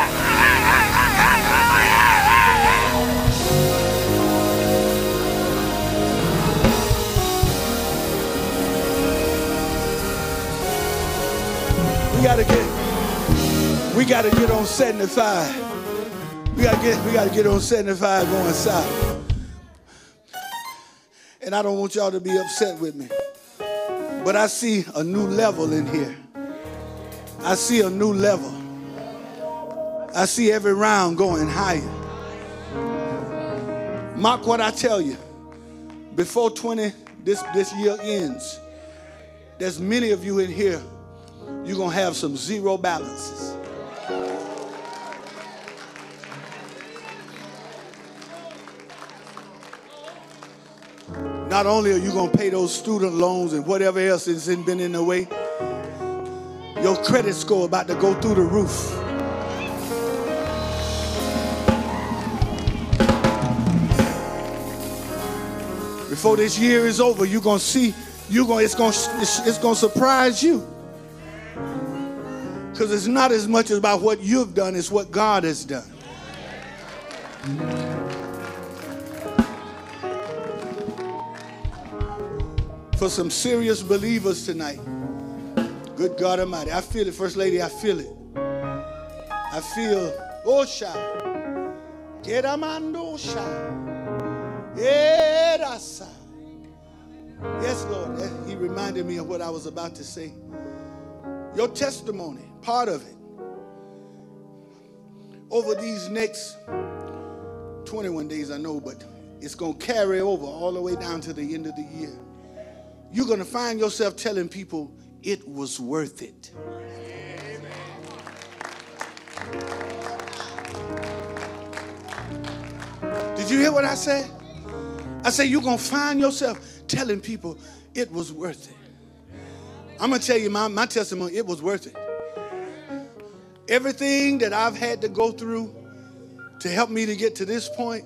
gotta get, we gotta get on 75. We gotta get, we gotta get on 75 going south. And I don't want y'all to be upset with me. But I see a new level in here. I see a new level. I see every round going higher. Mark what I tell you. Before 20 this this year ends, there's many of you in here. You're gonna have some zero balances. Not only are you going to pay those student loans and whatever else has been in the way, your credit score about to go through the roof. Before this year is over, you're to see, you're gonna, it's going it's, it's to surprise you. Because it's not as much about what you've done, it's what God has done. for some serious believers tonight. Good God Almighty. I feel it, First Lady. I feel it. I feel, oh, shout. Keramando oh, Yes, Lord. Eh, he reminded me of what I was about to say. Your testimony, part of it, over these next 21 days, I know, but it's going to carry over all the way down to the end of the year you're going to find yourself telling people it was worth it. Did you hear what I said? I said, you're going to find yourself telling people it was worth it. I'm going to tell you my, my testimony, it was worth it. Everything that I've had to go through to help me to get to this point,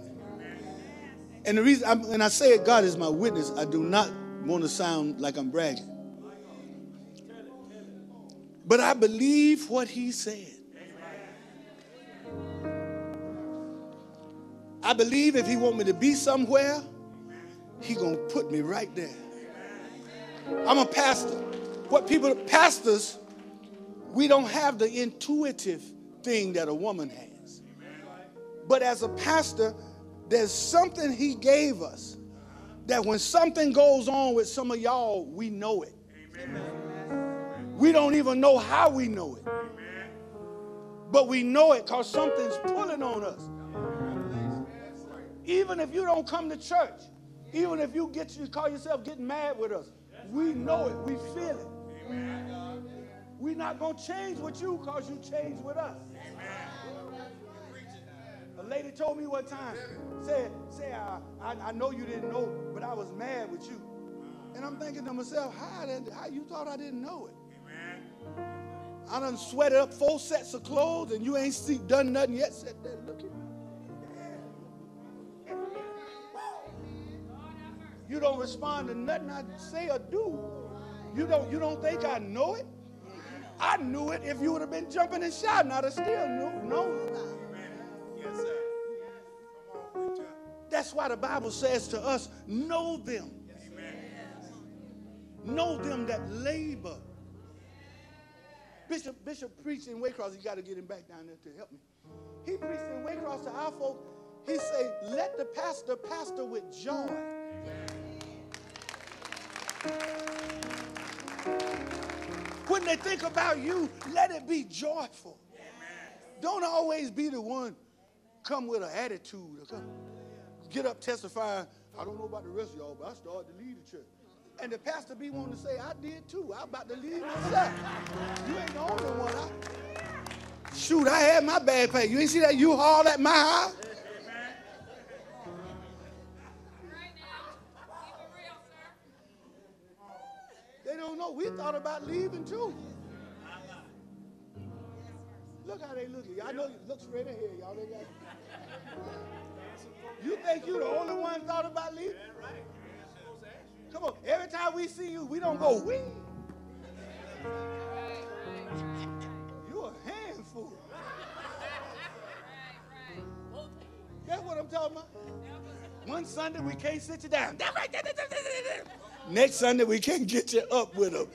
and the reason, I'm, and I say it, God is my witness, I do not want to sound like I'm bragging. But I believe what he said. I believe if he want me to be somewhere, he gonna put me right there. I'm a pastor. What people, pastors, we don't have the intuitive thing that a woman has. But as a pastor, there's something he gave us that when something goes on with some of y'all, we know it. We don't even know how we know it. But we know it because something's pulling on us. Even if you don't come to church, even if you get you call yourself getting mad with us, we know it, we feel it. We're not gonna change with you because you changed with us. A lady told me one time, said, say, I, I, I know you didn't know, but I was mad with you. And I'm thinking to myself, how, did, how you thought I didn't know it? I done sweated up four sets of clothes and you ain't see, done nothing yet. Said look at You don't respond to nothing I say or do. You don't, you don't think I know it? I knew it. If you would have been jumping and shouting, I'd have still knew. No. Yes, sir. On. That's why the Bible says to us, know them. Know them that labor. Bishop, Bishop preached in Waycross. You got to get him back down there to help me. He preached in Waycross to our folk. He said, let the pastor pastor with joy. When they think about you, let it be joyful. Don't always be the one come with an attitude. Come, get up testifying. I don't know about the rest of y'all, but I started to lead the church. And the pastor be wanting to say, I did too. I'm about to lead myself. You ain't the only one. I, shoot, I had my bad pay. You ain't see that you haul at my house? Don't know. We thought about leaving too. Look how they look. I know you look straight ahead, y'all. They got, you think you the only one thought about leaving? Come on. Every time we see you, we don't go, we. You're a handful. That's what I'm talking about. One Sunday we can't sit you down. Next Sunday we can't get you up with them.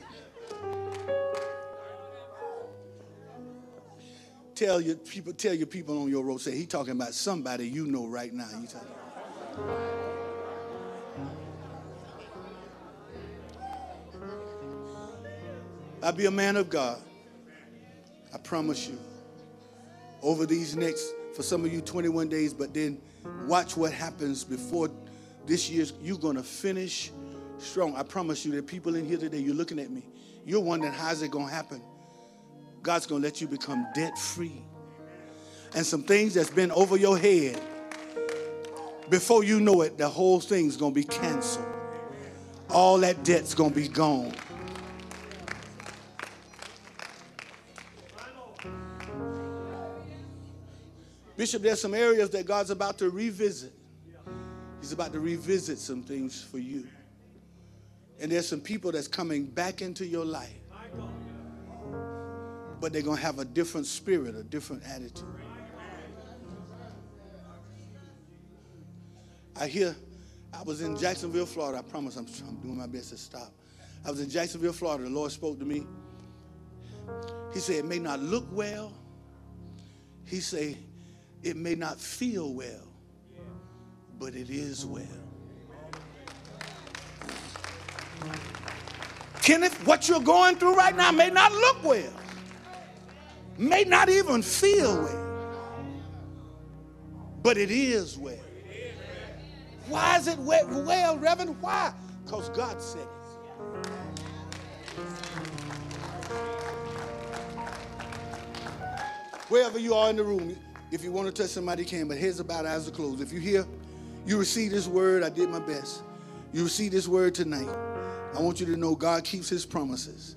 Tell your people, tell your people on your road, say he talking about somebody you know right now. You talking. I'll be a man of God. I promise you. Over these next, for some of you, 21 days, but then watch what happens before this year's, you're going to finish strong. I promise you, there people in here today, you're looking at me. You're wondering, how's it going to happen? God's going to let you become debt free. And some things that's been over your head, before you know it, the whole thing's going to be canceled. All that debt's going to be gone. Bishop, there's some areas that God's about to revisit. He's about to revisit some things for you. And there's some people that's coming back into your life. But they're going to have a different spirit, a different attitude. I hear, I was in Jacksonville, Florida. I promise I'm, I'm doing my best to stop. I was in Jacksonville, Florida. The Lord spoke to me. He said, It may not look well. He said, It may not feel well, but it is well. Kenneth, what you're going through right now may not look well, may not even feel well, but it is well. Why is it well, Reverend? Why? Because God said it. Wherever you are in the room, if you want to touch somebody, you can, but heads about, eyes are closed. If you hear, you receive this word, I did my best. You receive this word tonight. I want you to know God keeps his promises.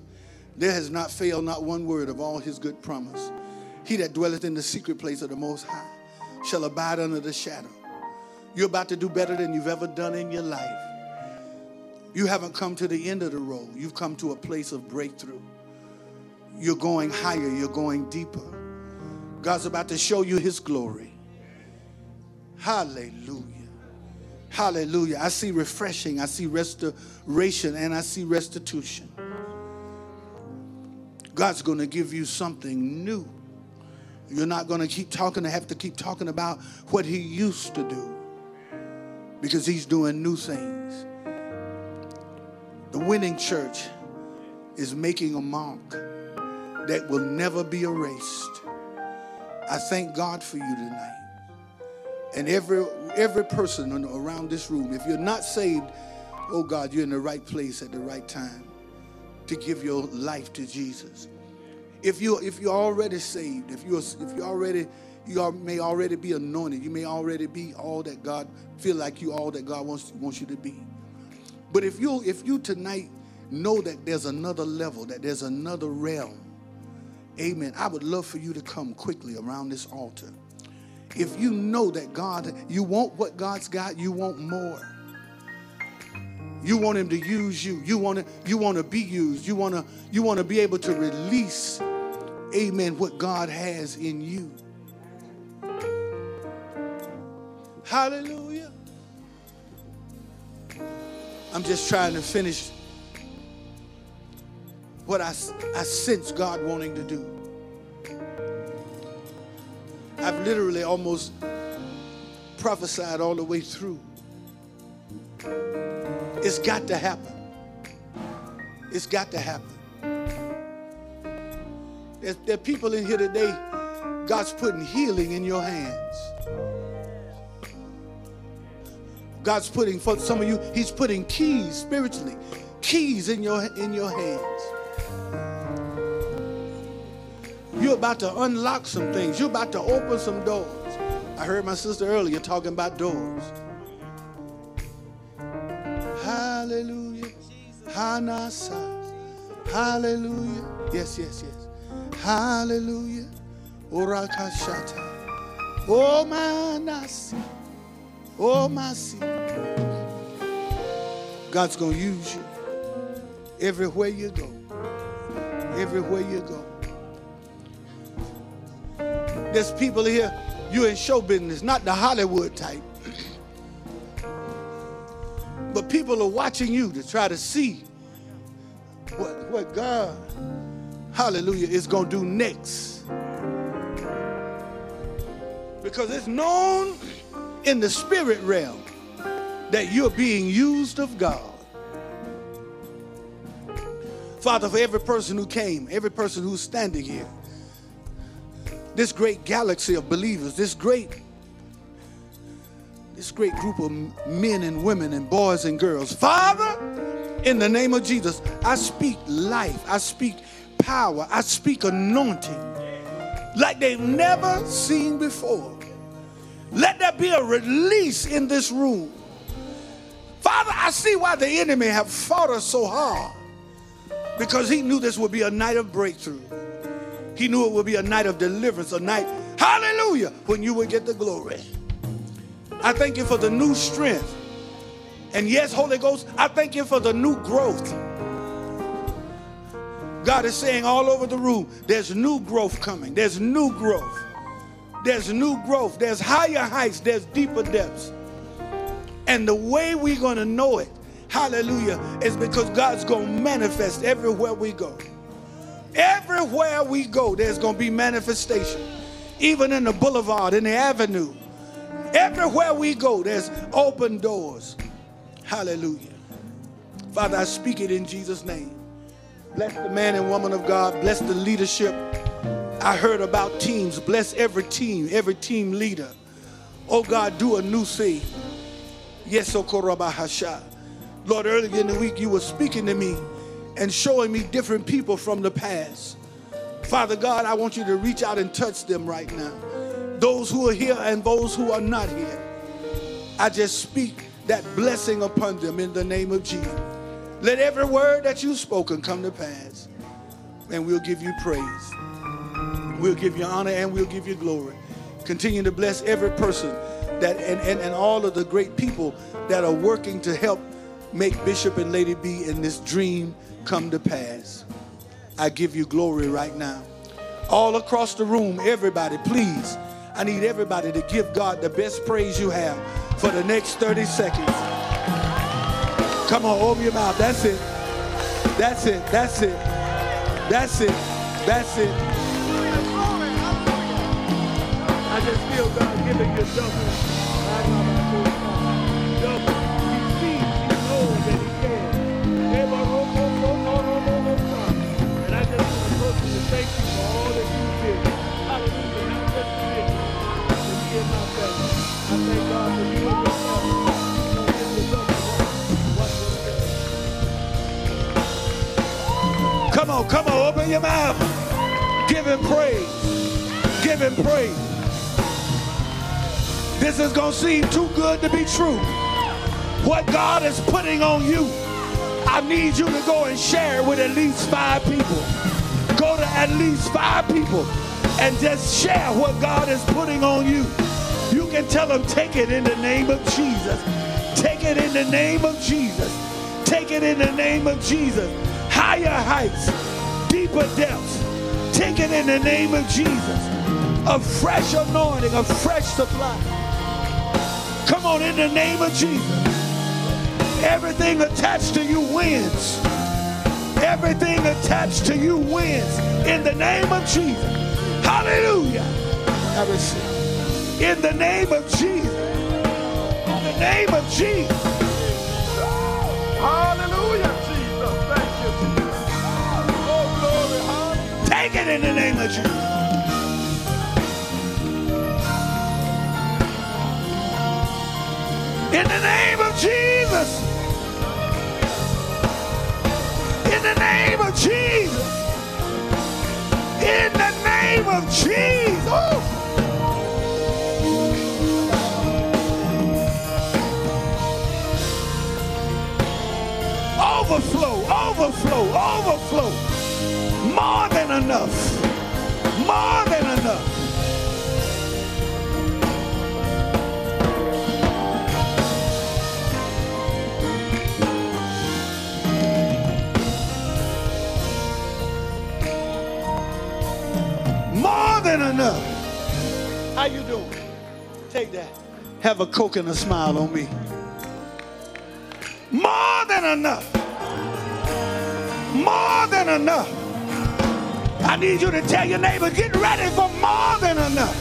There has not failed not one word of all his good promise. He that dwelleth in the secret place of the Most High shall abide under the shadow. You're about to do better than you've ever done in your life. You haven't come to the end of the road. You've come to a place of breakthrough. You're going higher. You're going deeper. God's about to show you his glory. Hallelujah. Hallelujah. I see refreshing, I see restoration, and I see restitution. God's going to give you something new. You're not going to keep talking to have to keep talking about what he used to do because he's doing new things. The winning church is making a mark that will never be erased. I thank God for you tonight. And every every person around this room, if you're not saved, oh God, you're in the right place at the right time to give your life to Jesus. If you if you're already saved, if you're if you already you are, may already be anointed, you may already be all that God feel like you all that God wants wants you to be. But if you if you tonight know that there's another level, that there's another realm, amen. I would love for you to come quickly around this altar. If you know that God, you want what God's got, you want more. You want him to use you. You want to you want to be used. You want to you want to be able to release amen what God has in you. Hallelujah. I'm just trying to finish what I, I sense God wanting to do. I've literally almost prophesied all the way through. It's got to happen. It's got to happen. There's, there are people in here today, God's putting healing in your hands. God's putting, for some of you, He's putting keys spiritually, keys in your, in your hands. You're about to unlock some things. You're about to open some doors. I heard my sister earlier talking about doors. Hallelujah. Hanasa. Hallelujah. Yes, yes, yes. Hallelujah. Orakashata. Oh, manasi. Oh, masi. God's to use you everywhere you go. Everywhere you go. There's people here, you're in show business, not the Hollywood type. but people are watching you to try to see what, what God, hallelujah, is going to do next. Because it's known in the spirit realm that you're being used of God. Father, for every person who came, every person who's standing here, this great galaxy of believers, this great this great group of men and women and boys and girls. Father, in the name of Jesus, I speak life. I speak power. I speak anointing like they've never seen before. Let there be a release in this room. Father, I see why the enemy have fought us so hard because he knew this would be a night of breakthrough. He knew it would be a night of deliverance, a night, hallelujah, when you would get the glory. I thank you for the new strength. And yes, Holy Ghost, I thank you for the new growth. God is saying all over the room, there's new growth coming. There's new growth. There's new growth. There's higher heights. There's deeper depths. And the way we're going to know it, hallelujah, is because God's going to manifest everywhere we go. Everywhere we go, there's going to be manifestation. Even in the boulevard, in the avenue. Everywhere we go, there's open doors. Hallelujah. Father, I speak it in Jesus' name. Bless the man and woman of God. Bless the leadership. I heard about teams. Bless every team, every team leader. Oh God, do a new thing. Yes, oh, Okorabahasha. Lord, earlier in the week you were speaking to me and showing me different people from the past. Father God, I want you to reach out and touch them right now. Those who are here and those who are not here. I just speak that blessing upon them in the name of Jesus. Let every word that you've spoken come to pass. And we'll give you praise. We'll give you honor and we'll give you glory. Continue to bless every person that and, and, and all of the great people that are working to help make Bishop and Lady B in this dream come to pass. I give you glory right now. All across the room, everybody, please. I need everybody to give God the best praise you have for the next 30 seconds. Come on, open your mouth. That's it. That's it. That's it. That's it. That's it. I just feel God giving you double. Thank you for all that you did. Hallelujah. Not just for me, and my family. I thank God for you. You. Come on, come on, open your mouth. Give him praise. Give him praise. This is going to seem too good to be true. What God is putting on you, I need you to go and share it with at least five people. Go to at least five people and just share what God is putting on you. You can tell them, take it in the name of Jesus. Take it in the name of Jesus. Take it in the name of Jesus. Higher heights, deeper depths. Take it in the name of Jesus. A fresh anointing, a fresh supply. Come on, in the name of Jesus. Everything attached to you wins. Everything attached to you wins. In the name of Jesus. Hallelujah. I receive. In the name of Jesus. In the name of Jesus. Hallelujah, Jesus. Thank you, Jesus. Oh, glory. Hallelujah. Take it in the name of Jesus. In the name of Jesus. In the name of Jesus. In the name of Jesus. Overflow, overflow, overflow. More than enough. More than enough. Than enough. How you doing? Take that. Have a coke and a smile on me. More than enough. More than enough. I need you to tell your neighbor, get ready for more than enough.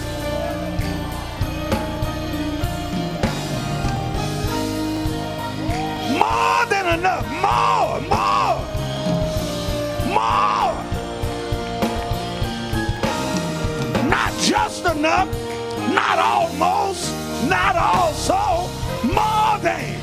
More than enough. More, more, more, just enough, not almost, not also, more than.